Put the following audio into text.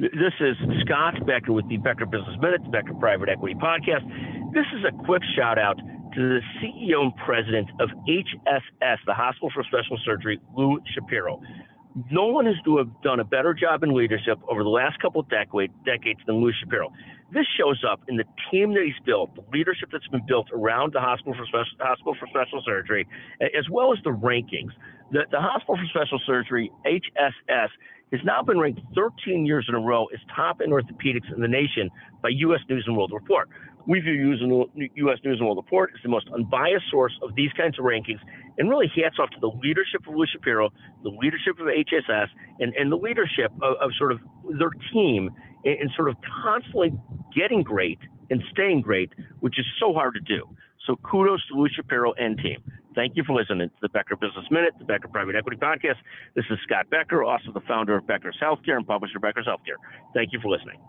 This is Scott Becker with the Becker Business Minute, the Becker Private Equity Podcast. This is a quick shout out to the CEO and president of HSS, the Hospital for Special Surgery, Lou Shapiro. No one has to have done a better job in leadership over the last couple of decades, decades than Lou Shapiro. This shows up in the team that he's built, the leadership that's been built around the Hospital for Special, Hospital for Special Surgery, as well as the rankings. The, the Hospital for Special Surgery, HSS, has now been ranked 13 years in a row as top in orthopedics in the nation by U.S. News and World Report. We view U.S. News and World Report as the most unbiased source of these kinds of rankings, and really hats off to the leadership of Lou Shapiro, the leadership of HSS, and, and the leadership of, of sort of their team in, in sort of constantly getting great and staying great, which is so hard to do. So kudos to Lou Shapiro and team. Thank you for listening to the Becker Business Minute, the Becker Private Equity Podcast. This is Scott Becker, also the founder of Becker's Healthcare and publisher of Becker's Healthcare. Thank you for listening.